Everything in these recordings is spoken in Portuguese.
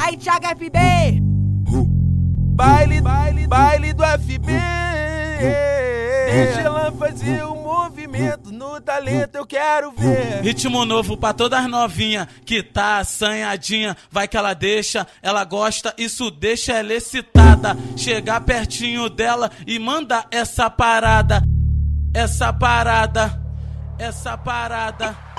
Aí, Thiago FB. Baile, baile, baile do FB. Deixa ela fazer o movimento no talento, eu quero ver. Ritmo novo pra todas novinha que tá assanhadinha. Vai que ela deixa, ela gosta, isso deixa ela excitada. Chegar pertinho dela e manda essa parada. Essa parada, essa parada, essa parada.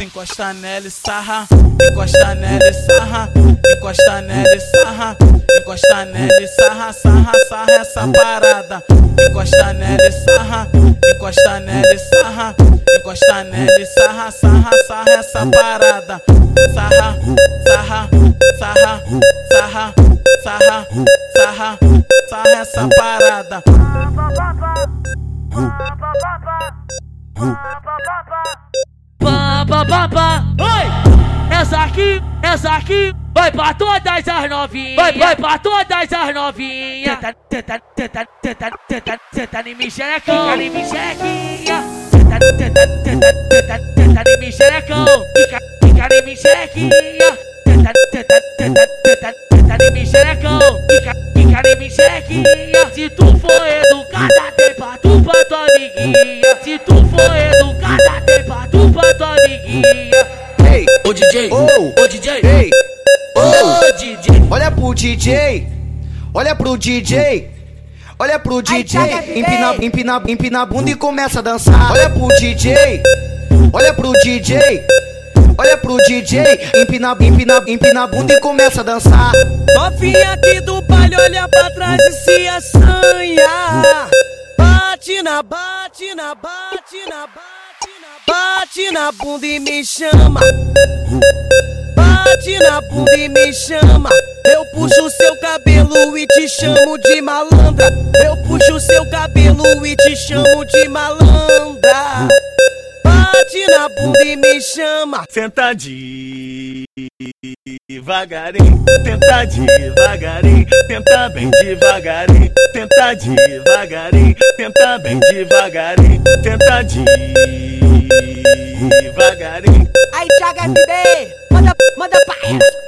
Encosta nela e sarra, encosta nela e sarra, encosta nela e sarra, encosta nela e sarra, sarra, sarra essa parada. Encosta nela e sarra, encosta nela e sarra, encosta nela e sarra, sarra, sarra essa parada. Sarra, sarra, sarra, sarra, sarra, sarra, sarra essa parada. Pá, pá, pá. Oi! Essa aqui, essa aqui vai pra todas as novinhas. Vai, vai pra todas as novinhas. Tenta, tenta, tenta, tenta, tenta, tenta em mim xerecão. Fica em mim xerequinha. Tenta, tenta, tenta, tenta, tenta em mim xerecão. Fica, fica em mim xerequinha. Tenta, tenta, tenta, tenta, tenta em mim xerecão. Fica, fica em mim xerequinha. Se tu for educada, tu for educada, tem pra tu pra tua amiguinha. Ei, Ô DJ, Oh. ô. DJ, ei, ô DJ. olha pro DJ, olha pro DJ. Olha pro DJ, empina, empina, empina a bunda e começa a dançar. Olha pro DJ, olha pro DJ, olha pro DJ, empina, empina, empina a bunda e começa a dançar. Novinha aqui do baile, olha pra trás e se assanha. Bate na, bate na, bate na, bate na, bate na bunda e me chama. Bate na bunda e me chama. Eu puxo seu cabelo e te chamo de malandra. Eu puxo seu cabelo e te chamo de malandra. Bate na bunda e me chama. Senta devagarinho, tenta devagarinho, tenta bem devagarinho, tenta devagarinho, tenta bem devagarinho, tenta devagarinho. Aí, Thiago. Manda, manda pra.